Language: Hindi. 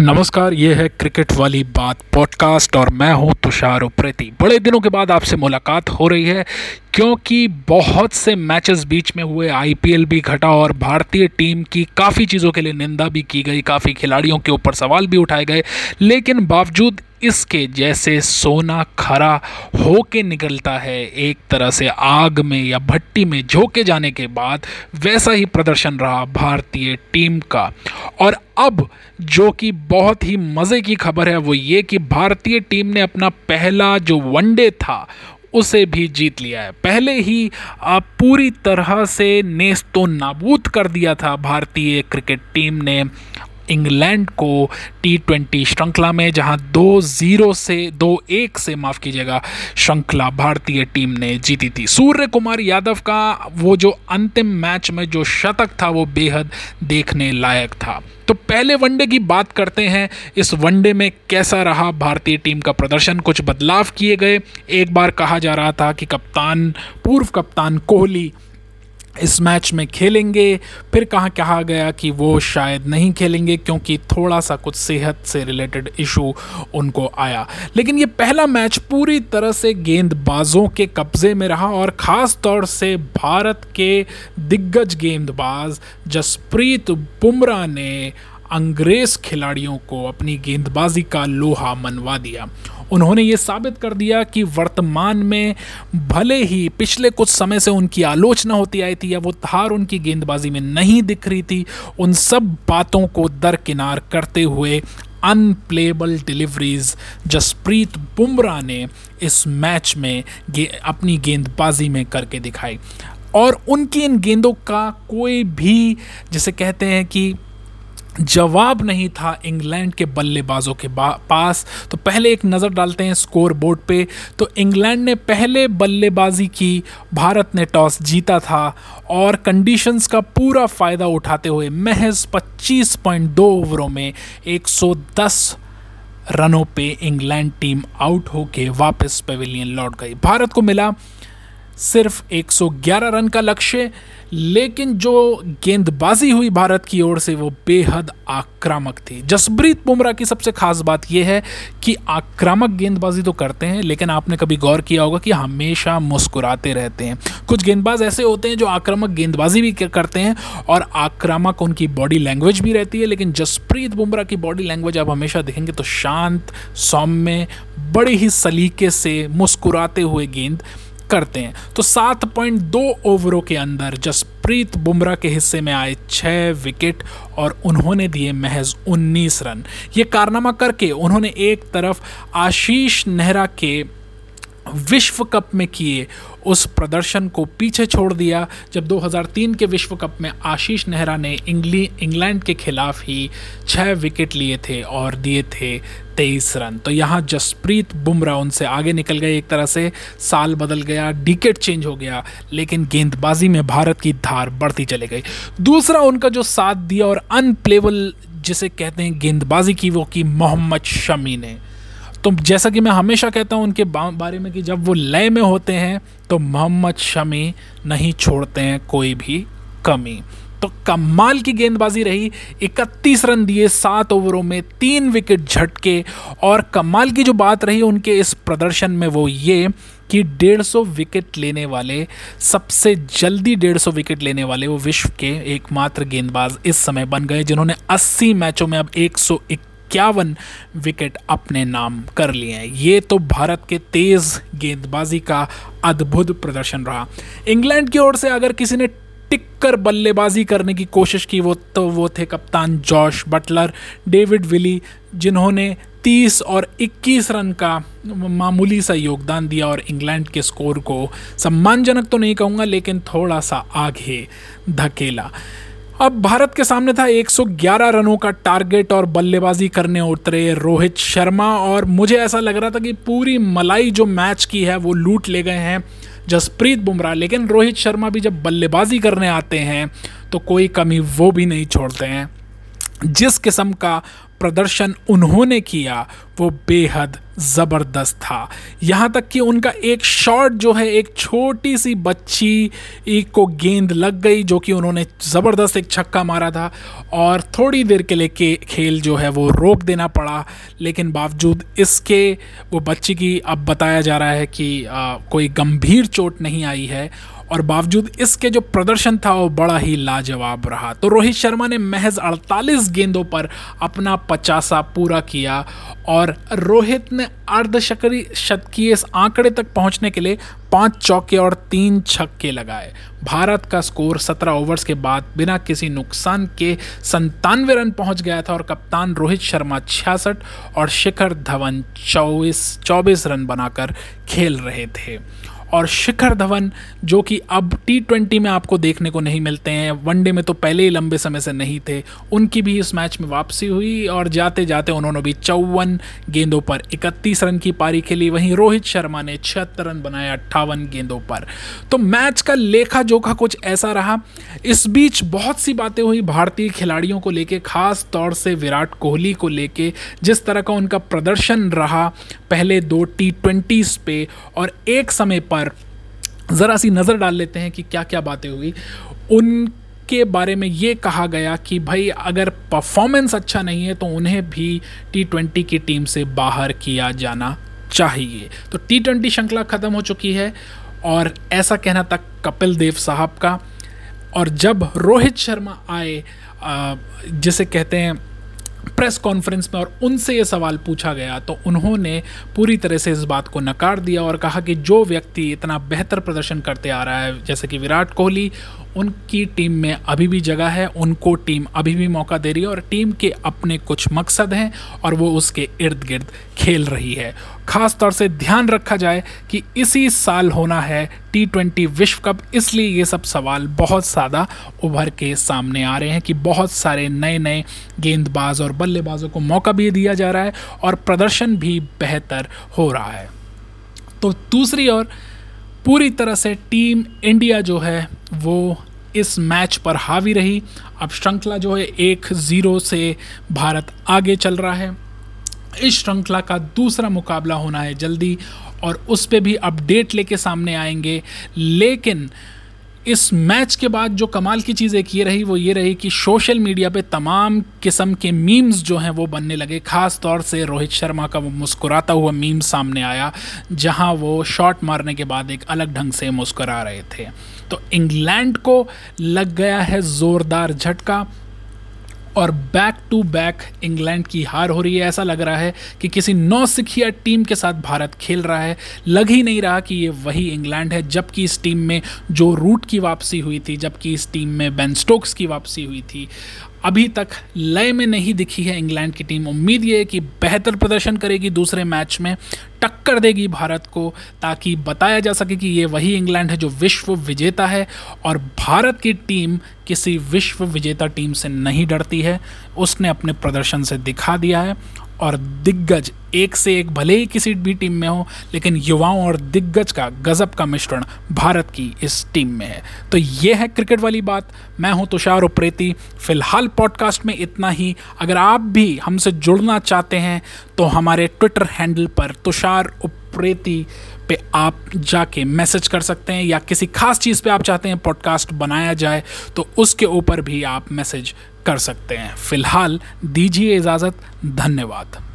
नमस्कार, ये है क्रिकेट वाली बात पॉडकास्ट और मैं हूँ तुषार उप्रेती। बड़े दिनों के बाद आपसे मुलाकात हो रही है क्योंकि बहुत से मैचेस बीच में हुए आईपीएल भी घटा और भारतीय टीम की काफ़ी चीज़ों के लिए निंदा भी की गई, काफ़ी खिलाड़ियों के ऊपर सवाल भी उठाए गए। लेकिन बावजूद इसके जैसे सोना खरा होके निकलता है, एक तरह से आग में या भट्टी में झोंके जाने के बाद वैसा ही प्रदर्शन रहा भारतीय टीम का। और अब जो कि बहुत ही मज़े की खबर है, वो ये कि भारतीय टीम ने अपना पहला जो वनडे था, उसे भी जीत लिया है। पहले ही पूरी तरह से नेस्तो नाबूद कर दिया था, भारतीय क्रिकेट टीम ने। इंग्लैंड को टी ट्वेंटी श्रृंखला में, जहाँ दो ज़ीरो से दो एक से माफ़ कीजिएगा, श्रृंखला भारतीय टीम ने जीती थी। सूर्य कुमार यादव का वो जो अंतिम मैच में जो शतक था, वो बेहद देखने लायक था। तो पहले वनडे की बात करते हैं। इस वनडे में कैसा रहा? भारतीय टीम का प्रदर्शन, कुछ बदलाव किए गए? एक बार कहा जा रहा था कि कप्तान, पूर्व कप्तान कोहली इस मैच में खेलेंगे। फिर कहाँ कहा गया कि वो शायद नहीं खेलेंगे क्योंकि थोड़ा सा कुछ सेहत से रिलेटेड इशू उनको आया। लेकिन ये पहला मैच पूरी तरह से गेंदबाजों के कब्ज़े में रहा और ख़ास तौर से भारत के दिग्गज गेंदबाज जसप्रीत बुमराह ने अंग्रेज़ खिलाड़ियों को अपनी गेंदबाजी का लोहा मनवा दिया। उन्होंने ये साबित कर दिया कि वर्तमान में भले ही पिछले कुछ समय से उनकी आलोचना होती आई थी या वो धार उनकी गेंदबाजी में नहीं दिख रही थी उन सब बातों को दरकिनार करते हुए अनप्लेबल डिलीवरीज जसप्रीत बुमराह ने इस मैच में गे, अपनी गेंदबाजी में करके दिखाई। और उनकी इन गेंदों का कोई भी जिसे कहते हैं कि जवाब नहीं था इंग्लैंड के बल्लेबाजों के पास। तो पहले एक नज़र डालते हैं स्कोर बोर्ड पे। तो इंग्लैंड ने पहले बल्लेबाजी की, भारत ने टॉस जीता था और कंडीशंस का पूरा फ़ायदा उठाते हुए महज 25.2 ओवरों में 110 रनों पे इंग्लैंड टीम आउट होके वापस पेविलियन लौट गई। भारत को मिला सिर्फ़ 111 रन का लक्ष्य, लेकिन जो गेंदबाजी हुई भारत की ओर से, वो बेहद आक्रामक थी। जसप्रीत बुमराह की सबसे खास बात यह है कि आक्रामक गेंदबाजी तो करते हैं, लेकिन आपने कभी गौर किया होगा कि हमेशा मुस्कुराते रहते हैं। कुछ गेंदबाज ऐसे होते हैं जो आक्रामक गेंदबाजी भी करते हैं और आक्रामक उनकी बॉडी लैंग्वेज भी रहती है, लेकिन जसप्रीत बुमराह की बॉडी लैंग्वेज आप हमेशा देखेंगे तो शांत, सौम्य, बड़े ही सलीके से मुस्कुराते हुए गेंद करते हैं। तो 7.2 ओवरों के अंदर जसप्रीत बुमराह के हिस्से में आए छः विकेट और उन्होंने दिए महज 19 रन। ये कारनामा करके उन्होंने एक तरफ़ आशीष नेहरा के विश्व कप में किए उस प्रदर्शन को पीछे छोड़ दिया, जब 2003 के विश्व कप में आशीष नेहरा ने इंग्ली, इंग्लैंड के खिलाफ ही छः विकेट लिए थे और दिए थे तेईस रन। तो यहाँ जसप्रीत बुमराह उनसे आगे निकल गए एक तरह से। साल बदल गया डिकेट चेंज हो गया, लेकिन गेंदबाजी में भारत की धार बढ़ती चले गई। दूसरा उनका जो साथ दिया और अनप्लेबल जिसे कहते हैं गेंदबाजी की, वो की मोहम्मद शमी ने। तो जैसा कि मैं हमेशा कहता हूँ उनके बारे में कि जब वो लय में होते हैं तो मोहम्मद शमी नहीं छोड़ते हैं कोई भी कमी। तो कमाल की गेंदबाजी रही 31 रन दिए, सात ओवरों में तीन विकेट झटके। और कमाल की जो बात रही उनके इस प्रदर्शन में वो ये कि 150 विकेट लेने वाले, सबसे जल्दी 150 विकेट लेने वाले वो विश्व के एकमात्र गेंदबाज इस समय बन गए, जिन्होंने 80 मैचों में अब इक्यावन विकेट अपने नाम कर लिए हैं। ये तो भारत के तेज़ गेंदबाजी का अद्भुत प्रदर्शन रहा। इंग्लैंड की ओर से अगर किसी ने टिक कर बल्लेबाजी करने की कोशिश की वो तो वो थे कप्तान जॉश बटलर, डेविड विली, जिन्होंने 30 और 21 रन का मामूली सा योगदान दिया और इंग्लैंड के स्कोर को सम्मानजनक तो नहीं कहूँगा, लेकिन थोड़ा सा आगे धकेला। अब भारत के सामने था 111 रनों का टारगेट और बल्लेबाजी करने उतरे रोहित शर्मा। और मुझे ऐसा लग रहा था कि पूरी मलाई जो मैच की है, वो लूट ले गए हैं जसप्रीत बुमराह। लेकिन रोहित शर्मा भी जब बल्लेबाजी करने आते हैं तो कोई कमी वो भी नहीं छोड़ते हैं। जिस किस्म का प्रदर्शन उन्होंने किया, वो बेहद ज़बरदस्त था। यहाँ तक कि उनका एक शॉट जो है एक छोटी सी बच्ची को गेंद लग गई जो कि उन्होंने ज़बरदस्त एक छक्का मारा था और थोड़ी देर के लिए के खेल जो है वो रोक देना पड़ा। लेकिन बावजूद इसके वो बच्ची की अब बताया जा रहा है कि आ, कोई गंभीर चोट नहीं आई है और बावजूद इसके जो प्रदर्शन था, वो बड़ा ही लाजवाब रहा। तो रोहित शर्मा ने महज 48 गेंदों पर अपना पचासा पूरा किया और रोहित ने अर्धशकरी शतकीय इस आंकड़े तक पहुँचने के लिए पाँच चौके और तीन छक्के लगाए। भारत का स्कोर 17 ओवर्स के बाद बिना किसी नुकसान के संतानवे रन पहुँच गया था और कप्तान रोहित शर्मा छियासठ और शिखर धवन चौबीस चौबीस रन बनाकर खेल रहे थे। और शिखर धवन, जो कि अब टी में आपको देखने को नहीं मिलते हैं। वनडे में तो पहले ही लंबे समय से नहीं थे। उनकी भी इस मैच में वापसी हुई और जाते जाते उन्होंने भी चौवन गेंदों पर इकतीस रन की पारी खेली। वहीं रोहित शर्मा ने छिहत्तर रन बनाए अट्ठावन गेंदों पर। तो मैच का लेखा जोखा कुछ ऐसा रहा। इस बीच बहुत सी बातें हुई भारतीय खिलाड़ियों को लेके, खास तौर से विराट कोहली को लेके। जिस तरह का उनका प्रदर्शन रहा पहले दो टी ट्वेंटीज़ पे और एक समय पर ज़रा सी नज़र डाल लेते हैं कि क्या क्या बातें हुई। उनके बारे में ये कहा गया कि भाई, अगर परफॉर्मेंस अच्छा नहीं है तो उन्हें भी टी ट्वेंटी की टीम से बाहर किया जाना चाहिए। तो टी ट्वेंटी श्रृंखला ख़त्म हो चुकी है और ऐसा कहना था कपिल देव साहब का। और जब रोहित शर्मा आए जिसे कहते हैं प्रेस कॉन्फ्रेंस में और उनसे ये सवाल पूछा गया तो उन्होंने पूरी तरह से इस बात को नकार दिया और कहा कि जो व्यक्ति इतना बेहतर प्रदर्शन करते आ रहा है, जैसे कि विराट कोहली उनकी टीम में अभी भी जगह है, उनको टीम अभी भी मौका दे रही है और टीम के अपने कुछ मकसद हैं और वो उसके इर्द गिर्द खेल रही है। ख़ास तौर से ध्यान रखा जाए कि इसी साल होना है टी ट्वेंटी विश्व कप, इसलिए ये सब सवाल बहुत ज़्यादा उभर के सामने आ रहे हैं कि बहुत सारे नए नए गेंदबाज और बल्लेबाजों को मौका भी दिया जा रहा है और प्रदर्शन भी बेहतर हो रहा है। तो दूसरी ओर पूरी तरह से टीम इंडिया जो है, वो इस मैच पर हावी रही। अब श्रृंखला जो है, एक ज़ीरो से भारत आगे चल रहा है। इस श्रृंखला का दूसरा मुकाबला होना है जल्दी, और उस पर भी अपडेट लेके सामने आएँगे। लेकिन इस मैच के बाद जो कमाल की चीज़ एक ये रही, वो ये रही कि सोशल मीडिया पे तमाम किस्म के मीम्स जो हैं वो बनने लगे। ख़ास तौर से रोहित शर्मा का वो मुस्कुराता हुआ मीम सामने आया, जहाँ वो शॉट मारने के बाद एक अलग ढंग से मुस्कुरा रहे थे। तो इंग्लैंड को लग गया है ज़ोरदार झटका। और बैक टू बैक इंग्लैंड की हार हो रही है। ऐसा लग रहा है कि किसी नौ सिखिया टीम के साथ भारत खेल रहा है। लग ही नहीं रहा कि ये वही इंग्लैंड है, जबकि इस टीम में जो रूट की वापसी हुई थी, जबकि इस टीम में बेन स्टोक्स की वापसी हुई थी, अभी तक लय में नहीं दिखी है इंग्लैंड की टीम। उम्मीद ये है कि बेहतर प्रदर्शन करेगी दूसरे मैच में, टक्कर देगी भारत को, ताकि बताया जा सके कि ये वही इंग्लैंड है जो विश्व विजेता है, और भारत की टीम किसी विश्व विजेता टीम से नहीं डरती है। उसने अपने प्रदर्शन से दिखा दिया है और दिग्गज एक से एक भले ही किसी भी टीम में हो, लेकिन युवाओं और दिग्गज का गजब का मिश्रण भारत की इस टीम में है। तो ये है क्रिकेट वाली बात। मैं हूँ तुषार उप्रेती। फ़िलहाल पॉडकास्ट में इतना ही। अगर आप भी हमसे जुड़ना चाहते हैं तो हमारे ट्विटर हैंडल पर तुषार उप्रेती पे आप जाके मैसेज कर सकते हैं या किसी खास चीज़ पे आप चाहते हैं पॉडकास्ट बनाया जाए तो उसके ऊपर भी आप मैसेज कर सकते हैं। फ़िलहाल दीजिए इजाज़त, धन्यवाद।